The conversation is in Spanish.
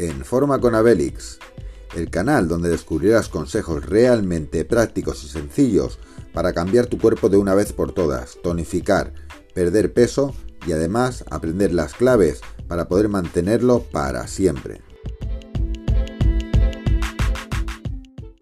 en Forma con Abelix, el canal donde descubrirás consejos realmente prácticos y sencillos para cambiar tu cuerpo de una vez por todas, tonificar, perder peso y además aprender las claves para poder mantenerlo para siempre.